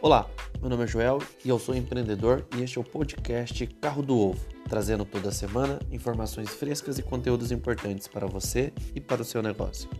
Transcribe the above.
Olá, meu nome é Joel e eu sou empreendedor e este é o podcast Carro do Ovo, trazendo toda semana informações frescas e conteúdos importantes para você e para o seu negócio.